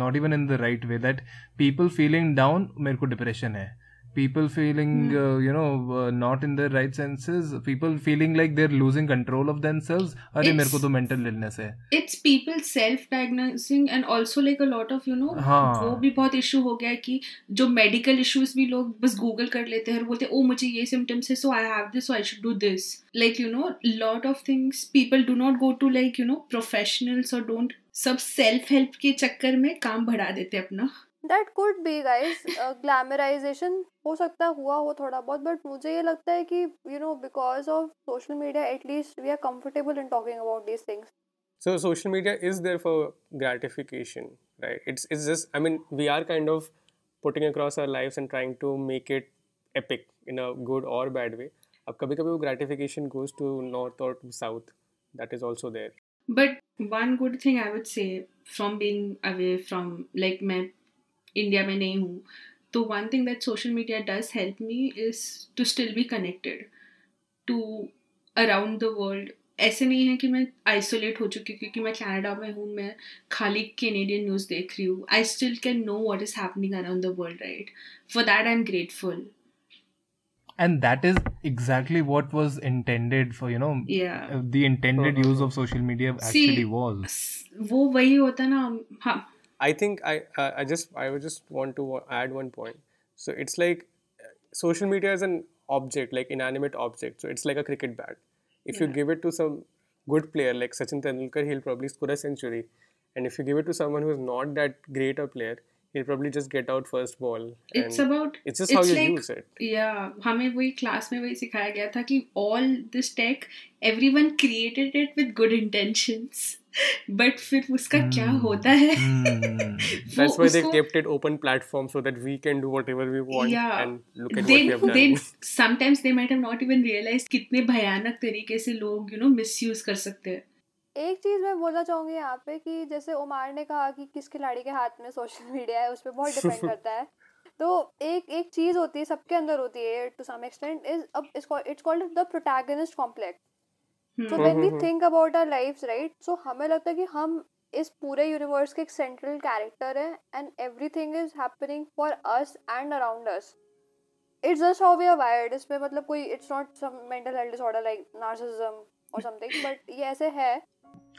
[SPEAKER 3] not even in the right way that people feeling down मेरे को depression है people feeling mm. uh, you know uh, not in their right senses people feeling like they're losing control of themselves अरे मेरे को
[SPEAKER 5] It's-
[SPEAKER 3] तो mental illness है
[SPEAKER 5] It's people self-diagnosing and also like a lot of you know
[SPEAKER 3] हाँ।
[SPEAKER 5] वो भी बहुत हो गया है कि जो मेडिकल इश्यूज़ भी लोग बस गूगल कर लेते हैं और बोलते हैं ओ मुझे ये सिम्टम्स है so I have this so I should do this like you know lot of things people do not go to like you know professionals और डोंट सब सेल्फ हेल्प के चक्कर में काम बढ़ा देते अपना
[SPEAKER 4] That could be guys glamorisation हो सकता है हुआ हो थोड़ा बहुत बट मुझे ये लगता है कि you know because of social media at least we are comfortable in talking about these things
[SPEAKER 2] So social media is there for gratification, right? It's it's just I mean we are kind of putting across our lives and trying to make it epic in a good or bad way. अब कभी कभी वो gratification goes to north or to south. That is also there.
[SPEAKER 5] But one good thing I would say from being away from like मैं India में नहीं हूँ। तो one thing that social media does help me is to still be connected to around the world ऐसे नहीं है कि मैं आइसोलेट हो चुकी क्योंकि मैं कनाडा में हूँ मैं खाली कैनेडियन न्यूज़ देख रही हूँ। I still can know what is happening around the world right for that I am grateful
[SPEAKER 3] and that is exactly what was intended for you know
[SPEAKER 5] yeah.
[SPEAKER 3] the intended
[SPEAKER 2] uh-huh.
[SPEAKER 3] use of social media actually See,
[SPEAKER 5] was. वो वही होता ना हम
[SPEAKER 2] I think I uh, I just I would just want to add one point. So it's like uh, social media is an object, like inanimate object. So it's like a cricket bat. If you give it to some good player like Sachin Tendulkar, he'll probably score a century. And if you give it to someone who's not that great a player, he'll probably just get out first ball.
[SPEAKER 5] It's
[SPEAKER 2] and
[SPEAKER 5] about
[SPEAKER 2] it's just how you like, use it.
[SPEAKER 5] या हमें वही class में वही सिखाया गया था कि all this tech everyone created it with good intentions but फिर उसका क्या
[SPEAKER 3] Hmm.
[SPEAKER 5] होता है
[SPEAKER 3] Hmm.
[SPEAKER 2] That's why they kept it open platform so that we can do whatever we want
[SPEAKER 5] Yeah.
[SPEAKER 2] and look at
[SPEAKER 5] they
[SPEAKER 2] what we have done.
[SPEAKER 5] they sometimes they might have not even realized कितने भयानक तरीके से लोग you know misuse कर सकते हैं
[SPEAKER 4] एक चीज़ मैं बोलना चाहूँगी यहाँ पे कि जैसे उमार ने कहा कि किस खिलाड़ी के हाथ में सोशल मीडिया है उस पर बहुत डिपेंड करता है। तो एक एक चीज़ होती है सबके अंदर होती है टू सम एक्सटेंट इज़ अब it's called the protagonist
[SPEAKER 5] complex
[SPEAKER 4] so when
[SPEAKER 2] we.
[SPEAKER 4] Think about our lifes right so हमें लगता है कि हम इस पूरे यूनिवर्स के एक सेंट्रल कैरेक्टर है and everything is happening for us and around us it's just how we are wired इसमें मतलब कोई it's not some mental health disorder like narcissism और समथिंग बट ये ऐसे है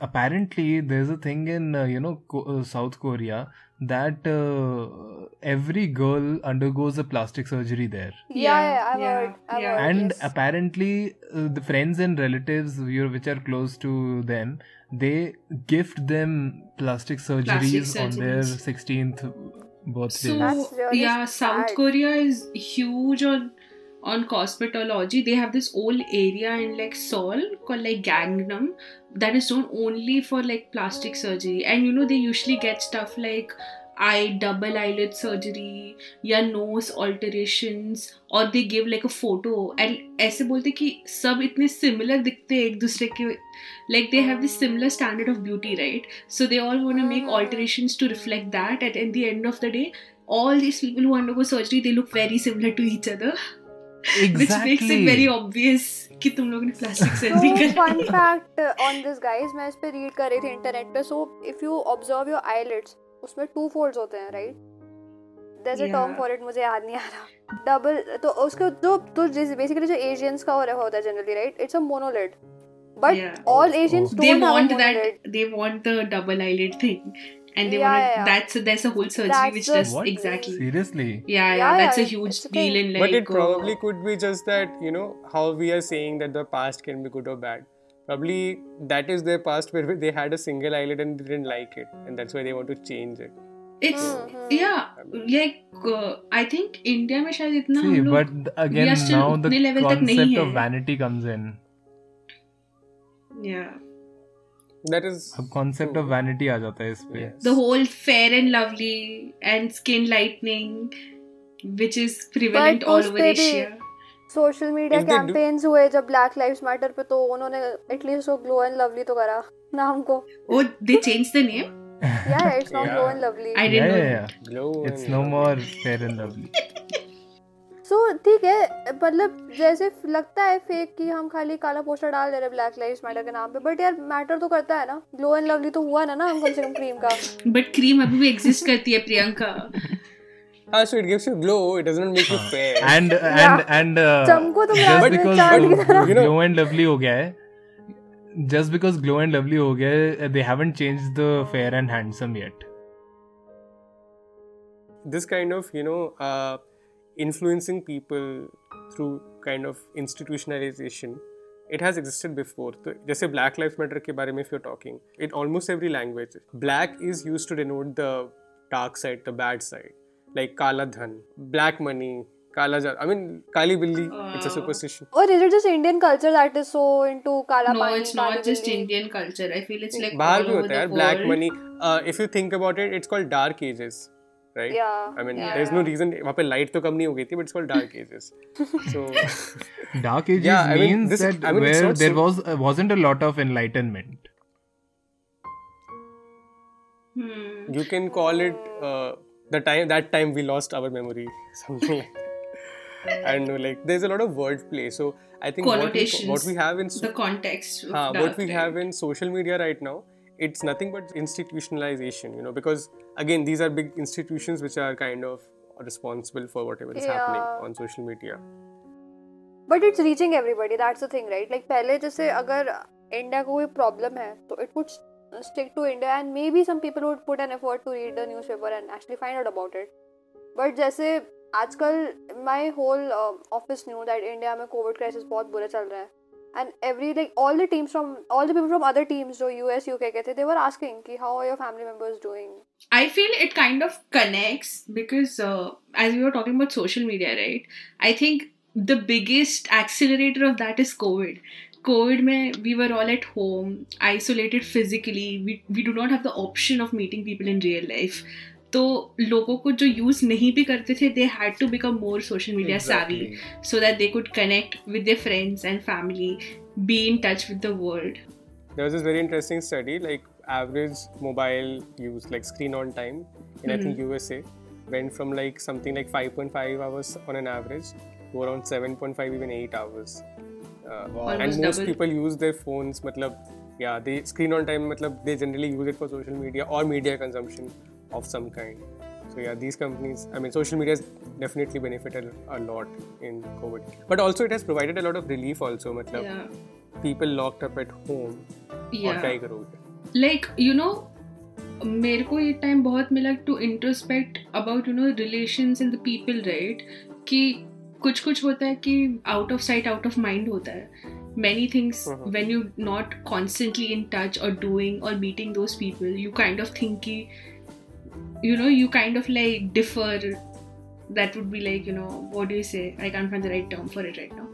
[SPEAKER 3] apparently there's a thing in uh, you know Co- uh, south korea that uh, every girl undergoes a plastic surgery there
[SPEAKER 4] yeah,
[SPEAKER 5] Yeah,
[SPEAKER 4] yeah, I've
[SPEAKER 5] yeah,
[SPEAKER 4] heard, I've
[SPEAKER 5] yeah.
[SPEAKER 4] heard,
[SPEAKER 3] and
[SPEAKER 4] yes.
[SPEAKER 3] apparently uh, the friends and relatives you which are close to them they gift them plastic surgeries, on their 16th birthday
[SPEAKER 5] So
[SPEAKER 4] really
[SPEAKER 5] yeah, South
[SPEAKER 4] sad.
[SPEAKER 5] Korea is huge on on cosmetology. They have this whole area in like Seoul called like Gangnam that is known only for like plastic surgery. And you know they usually get stuff like eye double eyelid surgery या nose alterations और they give like a photo and ऐसे बोलते कि सब इतने similar दिखते हैं एक दूसरे के like they have this similar standard of beauty right so they all want to make
[SPEAKER 4] Mm.
[SPEAKER 5] alterations to reflect that and at the end of the day all these people who undergo surgery they look very similar to each other Which makes it very obvious कि तुम लोगों ने plastic surgery
[SPEAKER 4] so
[SPEAKER 5] कर
[SPEAKER 4] fun fact uh, on this guys मैं इस पे read कर रही थी इंटरनेट पे so if you observe your eyelids उसमें two folds होते हैं right there's a term
[SPEAKER 5] Yeah.
[SPEAKER 4] for it मुझे याद नहीं आ रहा डबल तो उसके जो तो बेसिकली जो एशियंस का हो रहा होता है generally right it's a monolid but
[SPEAKER 5] Yeah.
[SPEAKER 4] All Asians
[SPEAKER 5] they
[SPEAKER 4] don't have
[SPEAKER 5] want
[SPEAKER 4] a
[SPEAKER 5] that they want the double eyelid thing and they
[SPEAKER 4] yeah,
[SPEAKER 5] want
[SPEAKER 4] yeah.
[SPEAKER 5] that's there's a whole surgery
[SPEAKER 4] that's
[SPEAKER 5] which does
[SPEAKER 3] what?
[SPEAKER 5] exactly.
[SPEAKER 3] Seriously?
[SPEAKER 5] Yeah yeah,
[SPEAKER 4] yeah
[SPEAKER 5] that's a huge deal in like
[SPEAKER 2] but it probably
[SPEAKER 5] uh,
[SPEAKER 2] could be just that you know how we are saying that the past can be good or bad. Probably that is their past where they had a single eyelid and they didn't like it and that's why they want to change it.
[SPEAKER 5] It's
[SPEAKER 4] mm-hmm.
[SPEAKER 5] yeah like uh, i think india mein shayad itna
[SPEAKER 3] See,
[SPEAKER 5] log,
[SPEAKER 3] but again now the concept of vanity comes in.
[SPEAKER 5] Yeah.
[SPEAKER 2] That is
[SPEAKER 3] अब concept of vanity आ जाता है इस पे
[SPEAKER 2] yes.
[SPEAKER 5] the whole fair and lovely and skin lightening which is prevalent
[SPEAKER 4] But
[SPEAKER 5] all
[SPEAKER 4] उस
[SPEAKER 5] over
[SPEAKER 4] पे भी-
[SPEAKER 5] Asia
[SPEAKER 4] social media campaigns हुए जब ब्लैक लाइव्स मैटर पे तो उन्होंने एटलीस्ट वो ग्लो एंड लवली तो करा नाम को
[SPEAKER 5] oh they changed the name
[SPEAKER 4] या it's not
[SPEAKER 2] Yeah.
[SPEAKER 4] Glow and lovely
[SPEAKER 5] I
[SPEAKER 3] yeah,
[SPEAKER 5] didn't
[SPEAKER 3] yeah,
[SPEAKER 5] know
[SPEAKER 3] yeah.
[SPEAKER 2] glow
[SPEAKER 3] it's no
[SPEAKER 2] lovely.
[SPEAKER 3] more fair and lovely
[SPEAKER 4] so ठीक है मतलब जैसे लगता है फेक कि हम खाली काला पोस्टर डाल दे रहे ब्लैक लाइव्स मैटर के नाम पे बट यार मैटर तो करता है ना ग्लो एंड लवली तो हुआ ना ना हम कम से कम क्रीम का
[SPEAKER 5] but cream अभी भी exist करती है Priyanka
[SPEAKER 2] ah so it gives you glow it does not make you fair
[SPEAKER 3] and
[SPEAKER 4] Yeah.
[SPEAKER 3] and and uh,
[SPEAKER 4] चमको तो
[SPEAKER 3] just because
[SPEAKER 4] तरह
[SPEAKER 2] You know-
[SPEAKER 3] glow and lovely हो गया है just because glow and lovely हो गया है they haven't changed the fair and handsome yet
[SPEAKER 2] this kind of you know uh, influencing people through kind of institutionalization it has existed before तो जैसे black lives matter के बारे में if you're talking in almost every language black is used to denote the dark side the bad side like kala dhan black money kala ja- I mean kali billi it's a
[SPEAKER 5] Wow.
[SPEAKER 2] superstition
[SPEAKER 4] और is it just Indian culture that is so into kala
[SPEAKER 5] no
[SPEAKER 4] पानी
[SPEAKER 5] it's
[SPEAKER 4] Kali
[SPEAKER 5] not just
[SPEAKER 4] बिल्ली?
[SPEAKER 5] Indian culture I feel it's like
[SPEAKER 2] बाहर
[SPEAKER 5] all
[SPEAKER 2] भी
[SPEAKER 5] over
[SPEAKER 2] होता
[SPEAKER 5] the
[SPEAKER 2] है यार black
[SPEAKER 5] world.
[SPEAKER 2] money uh, if you think about it it's called dark ages Right
[SPEAKER 4] Yeah,
[SPEAKER 2] I mean
[SPEAKER 5] yeah.
[SPEAKER 2] there's no reason वहाँ पे light तो कम नहीं हो गई थी but it's called dark ages so
[SPEAKER 3] dark ages
[SPEAKER 2] Yeah, I mean,
[SPEAKER 3] means
[SPEAKER 2] this-
[SPEAKER 3] that
[SPEAKER 2] I mean,
[SPEAKER 3] where there
[SPEAKER 2] so-
[SPEAKER 3] was uh, wasn't a lot of enlightenment
[SPEAKER 5] Hmm.
[SPEAKER 2] you can call it uh, the time that time we lost our memory something like that and uh, like there's a lot of wordplay so i think what we, what we have in so-
[SPEAKER 5] the context of
[SPEAKER 2] हाँ,
[SPEAKER 5] dark
[SPEAKER 2] what we
[SPEAKER 5] time.
[SPEAKER 2] have in social media right now it's nothing but institutionalization you know because again these are big institutions which are kind of responsible for whatever is happening
[SPEAKER 4] Yeah.
[SPEAKER 2] on social media
[SPEAKER 4] but it's reaching everybody that's the thing right like पहले जैसे अगर India को कोई problem है तो it would stick to India and maybe some people would put an effort to read the newspaper and actually find out about it. But जैसे आजकल my whole office knew that India में Covid crisis बहुत बुरा चल रहा है And every like all the teams from all the people from other teams जो US UK के थे दे वर आस्किंग कि how are your family members doing
[SPEAKER 5] I feel it kind of connects because uh, as we were talking about social media, right? I think the biggest accelerator of that is COVID. COVID में we were all at home, isolated physically. We we do not have the option of meeting people in real life. तो लोगों को जो use नहीं भी करते थे they had to become more social media savvy so that they could connect with their friends and family be in touch with the world
[SPEAKER 2] there was a very interesting study like average mobile use like screen on time in I think USA went from like something like 5.5 hours on an average to around 7.5 even 8 hours and most people use their phones मतलब या दे screen on time मतलब they generally use it for social media और media consumption of some kind. So yeah, these companies, I mean, social media has definitely benefited a lot in COVID, but also it has provided a lot of relief. Also, matlab,
[SPEAKER 5] Yeah.
[SPEAKER 2] people locked up at home. और क्या
[SPEAKER 5] Yeah.
[SPEAKER 2] ही करोगे
[SPEAKER 5] like you know मेरे को ये time बहुत मिला to introspect about you know relations in the people right कि कुछ कुछ होता है कि out of sight out of mind होता है many things
[SPEAKER 2] Mhm.
[SPEAKER 5] when you're not constantly in touch or doing or meeting those people you kind of think ki, you know you kind of like differ that would be like you know what do you say i can't find the right term for it right now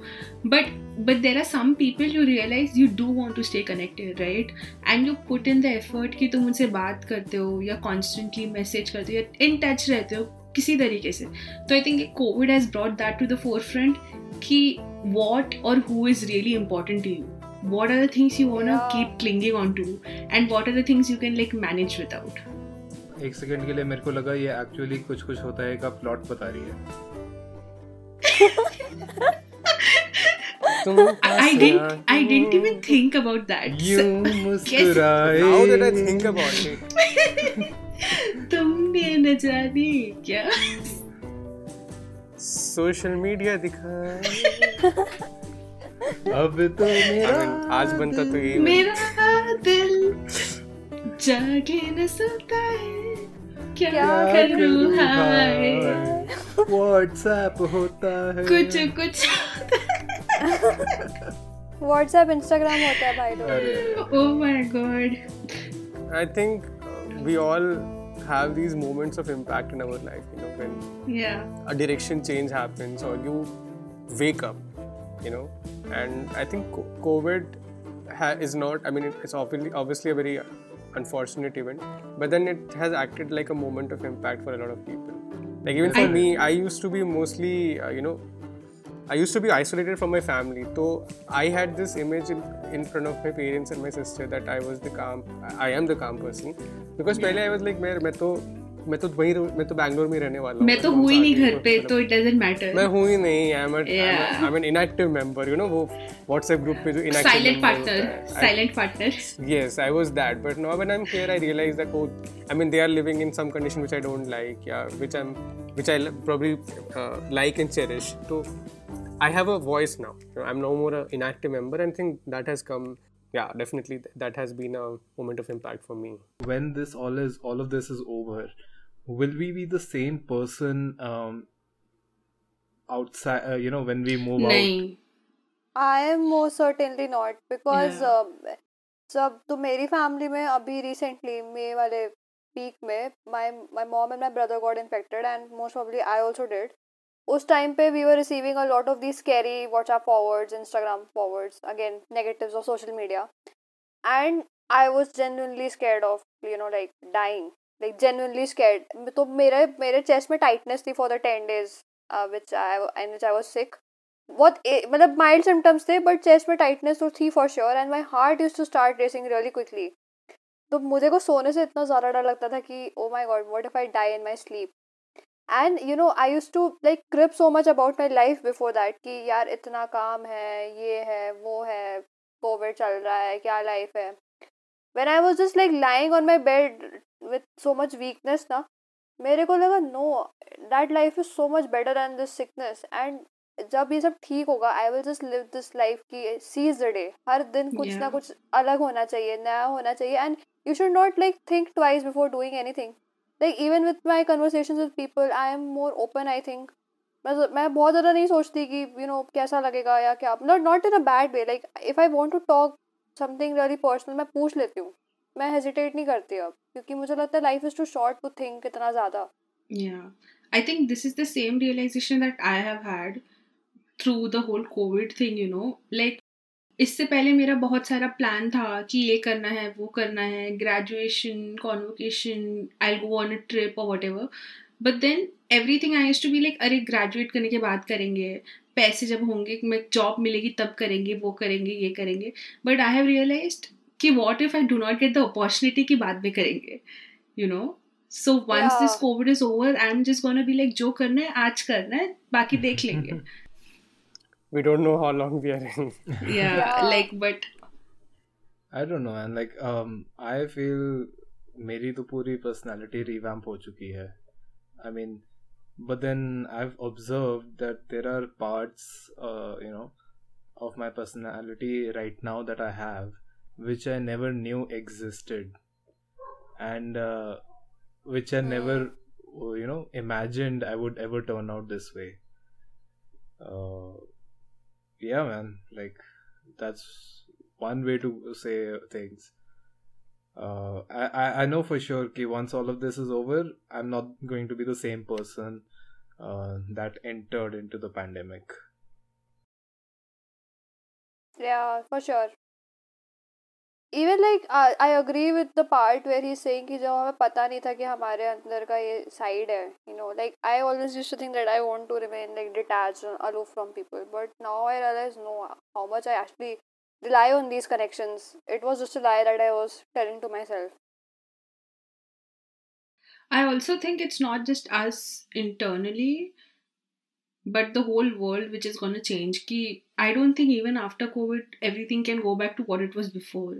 [SPEAKER 5] but but there are some people you realize you do want to stay connected right and you put in the effort कि तुम उनसे बात करते हो या constantly message करते हो या in touch रहते हो किसी तरीके से तो I think Covid has brought that to the forefront कि what or who is really important to you what are the things you want to
[SPEAKER 4] Yeah.
[SPEAKER 5] keep clinging on to and what are the things you can like manage without
[SPEAKER 3] एक second के लिए मेरे को लगा ये actually कुछ कुछ होता है का प्लॉट बता रही है।
[SPEAKER 2] तुम
[SPEAKER 5] I didn't I didn't even think about that.
[SPEAKER 3] यूँ मुस्कुराए।
[SPEAKER 2] Now that I think about it,
[SPEAKER 5] तुमने न जाने क्या।
[SPEAKER 2] Social media दिखा
[SPEAKER 3] अब तो
[SPEAKER 2] I
[SPEAKER 3] मेरा
[SPEAKER 2] mean, आज बनता तो यही
[SPEAKER 5] मेरा दिल जागे न सोता है। क्या,
[SPEAKER 4] क्या
[SPEAKER 5] करूँ हाय
[SPEAKER 3] व्हाट्सएप होता है
[SPEAKER 5] कुछ कुछ
[SPEAKER 4] व्हाट्सएप इंस्टाग्राम होता है भाई लोग
[SPEAKER 3] अरे
[SPEAKER 5] oh my god
[SPEAKER 2] I think uh, we all have these moments of impact in our life, you know, when
[SPEAKER 5] yeah
[SPEAKER 2] a direction change happens or you wake up, you know. And I think co- COVID ha- is not, I mean, it- it's obviously, obviously a very unfortunate event but then it has acted like a moment of impact for a lot of people. Like even for me i used to be mostly uh, you know i used to be isolated from my family. So i had this image in, in front of my parents and my sister that i was the calm i am the calm person. Because yeah. i was like main main मैं तो वहीं मैं तो बैंगलोर में ही रहने वाला हूँ
[SPEAKER 5] मैं तो हूँ ही नहीं घर पे तो इट डजंट
[SPEAKER 2] मैं
[SPEAKER 5] मैटर
[SPEAKER 2] हूँ ही नहीं I
[SPEAKER 5] am.
[SPEAKER 2] I am inactive member you know वो व्हाट्सएप ग्रुप पे जो inactive
[SPEAKER 5] silent partner silent partner
[SPEAKER 2] Yes, I was that, but now when I'm here, I realize that oh, I mean they are living in some condition which I don't like, yeah, which I'm, which I l- probably uh, like and cherish. So I have a voice now. You know, I'm no more an inactive member, and I think that has come. Yeah, definitely th- that has been a moment of impact for me.
[SPEAKER 3] when this all is all of this is over will we be the same person um outside uh, you know when we move out?
[SPEAKER 5] नहीं।
[SPEAKER 4] I am most certainly not because
[SPEAKER 5] Yeah.
[SPEAKER 4] जब तो मेरी family में अभी recently मे वाले peak में my my mom and my brother got infected and most probably I also did उस time पे we were receiving a lot of the scary WhatsApp forwards Instagram forwards again negatives of social media and I was genuinely scared of you know like dying like genuinely scared तो मेरे मेरे chest में tightness थी for the ten days which I and which I was sick बहुत मतलब mild symptoms थे but chest में tightness तो थी for sure and my heart used to start racing really quickly तो मुझे को सोने से इतना ज़्यादा डर लगता था कि ओ my God what if I die in my sleep and you know I used to like crib so much about my life before that कि यार इतना काम है, ये है, वो है कोविड चल रहा है, क्या लाइफ है? When I was just like lying on my bed with so much weakness ना मेरे को लगा no that life is so much better than this sickness and जब ये सब ठीक होगा I will just live this life की सीज द डे हर दिन कुछ
[SPEAKER 5] yeah.
[SPEAKER 4] ना कुछ अलग होना चाहिए नया होना चाहिए। And you should not like think twice before doing anything like even with my conversation with people I am more open I think मैं मैं बहुत ज़्यादा नहीं सोचती कि यू you नो know, कैसा लगेगा या क्या। Not not in a bad way like if I want to talk something really personal मैं पूछ लेती हूँ। मैं हेजिटेट नहीं करती अब क्योंकि मुझे लगता है life is too short to think इतना ज़्यादा.
[SPEAKER 5] I think this is the same realization that I have had through the whole COVID thing, you know. Like, इससे पहले मेरा बहुत सारा प्लान था कि ये करना है वो करना है graduation convocation I go on a trip और whatever but then everything I used to be like अरे ग्रेजुएट करने के बाद करेंगे पैसे जब होंगे मैं जॉब मिलेगी तब करेंगे वो करेंगे ये करेंगे बट आई हैव रियलाइज्ड कि what if I do not get the opportunity की बाद में करेंगे you know so once
[SPEAKER 4] this
[SPEAKER 5] Covid is over I am just gonna be like जो करना है आज करना है बाकी देख लेंगे
[SPEAKER 2] We don't know how long we are in.
[SPEAKER 5] yeah,
[SPEAKER 4] Yeah.
[SPEAKER 5] like but
[SPEAKER 3] I don't know and like um I feel मेरी तो पूरी personality revamp हो चुकी है I mean but then I've observed that there are parts uh, you know of my personality right now that I have which I never knew existed and uh, which I never you know imagined I would ever turn out this way. Uh, yeah man like that's one way to say things. Uh, I, I know for sure कि once all of this is over I'm not going to be the same person uh, that entered into the pandemic.
[SPEAKER 4] Yeah, for sure. Even like uh, I agree with the part where he's saying कि जब हमें पता नहीं था कि हमारे अंदर का ये side है you know like I always used to think that I want to remain like detached and aloof from people but now I realize no how much I actually rely on these connections it was just a lie that I was telling to myself
[SPEAKER 5] I also think it's not just us internally, but the whole world which is going to change. Ki I don't think even after COVID, everything can go back to what it was before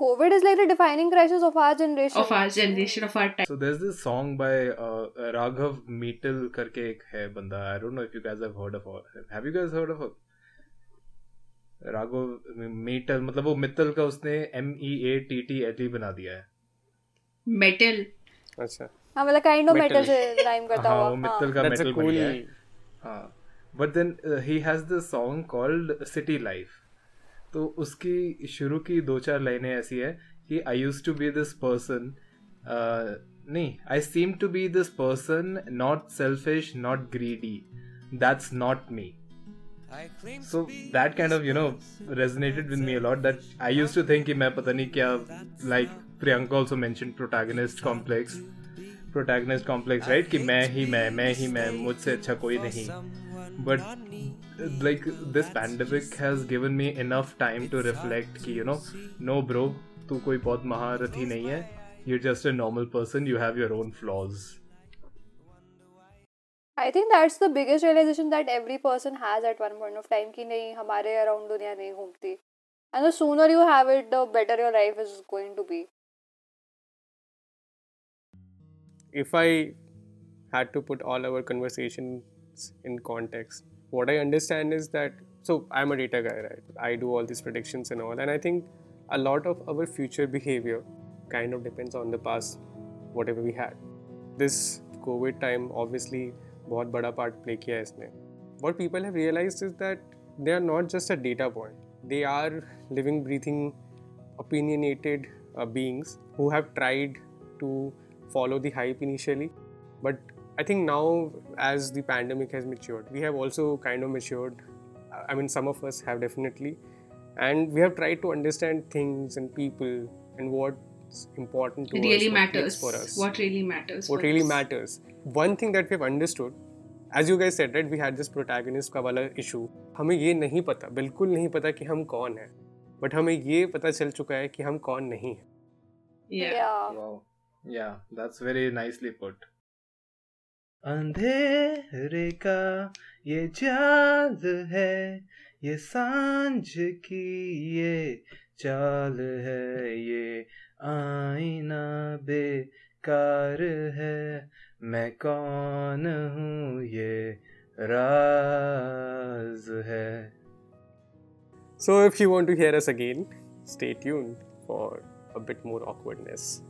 [SPEAKER 4] COVID is like the defining crisis of our generation
[SPEAKER 5] of our generation, of our time.
[SPEAKER 3] so there's this song by uh, Raghav Meetal करके एक है बंदा I don't know if you guys have heard of him. have you guys heard of it? Raghav metal मतलब वो मित्तल का उसने M E A T T L E बना दिया है
[SPEAKER 5] Metal.
[SPEAKER 2] अच्छा
[SPEAKER 4] हाँ मतलब kind of
[SPEAKER 2] Metal.
[SPEAKER 4] metal से rhyme करता
[SPEAKER 3] हाँ
[SPEAKER 4] हुआ
[SPEAKER 3] वो
[SPEAKER 4] हाँ
[SPEAKER 3] मित्तल का मेटल बन गया है हाँ but then he has this song called city life तो उसकी शुरू की दो चार लाइनें ऐसी है कि I used to be this person नहीं I seem to be this person not selfish not greedy that's not me so that kind of you know resonated with me a lot that i used to think कि मैं पता नहीं क्या like priyanka also mentioned protagonist complex protagonist complex right कि मैं ही मैं मैं ही मैं मुझसे अच्छा कोई नहीं but like this pandemic has given me enough time to reflect कि you know no bro तू कोई बहुत महारथी नहीं है you're just a normal person you have your own flaws
[SPEAKER 4] I think that's the biggest realization that every person has at one point of time कि नहीं हमारे around दुनिया नहीं घूमती and the sooner you have it the better your life is going to be
[SPEAKER 2] if I had to put all our conversations in context, what I understand is that so I'm a data guy, right? I do all these predictions and all, and I think a lot of our future behavior kind of depends on the past, whatever we had. This COVID time obviously बहुत बड़ा part play किया है इसने. What people have realized is that they are not just a data point. They are living, breathing, opinionated uh, beings who have tried to follow the hype initially. But I think now, as the pandemic has matured, we have also kind of matured. I mean, some of us have definitely. And we have tried to understand things and people and what's important to us,
[SPEAKER 5] really
[SPEAKER 2] what clicks
[SPEAKER 5] matters.
[SPEAKER 2] for us
[SPEAKER 5] What really matters.
[SPEAKER 2] what
[SPEAKER 5] for
[SPEAKER 2] really
[SPEAKER 5] us.
[SPEAKER 2] matters. One thing that we've understood, as you guys said, right, we had this protagonist का वाला issue. हमें ये नहीं पता, बिल्कुल नहीं पता कि हम कौन हैं. बट हमें ये पता चल चुका है कि हम कौन नहीं हैं.
[SPEAKER 5] Yeah.
[SPEAKER 4] yeah
[SPEAKER 3] Wow. Yeah, that's very nicely put. अंधेरे का ये चाल है, ये साँझ की ये चाल है, ये आईना बेकार है। मैं कौन हूँ ये राज है?
[SPEAKER 2] So if you want to hear us again stay tuned for a bit more awkwardness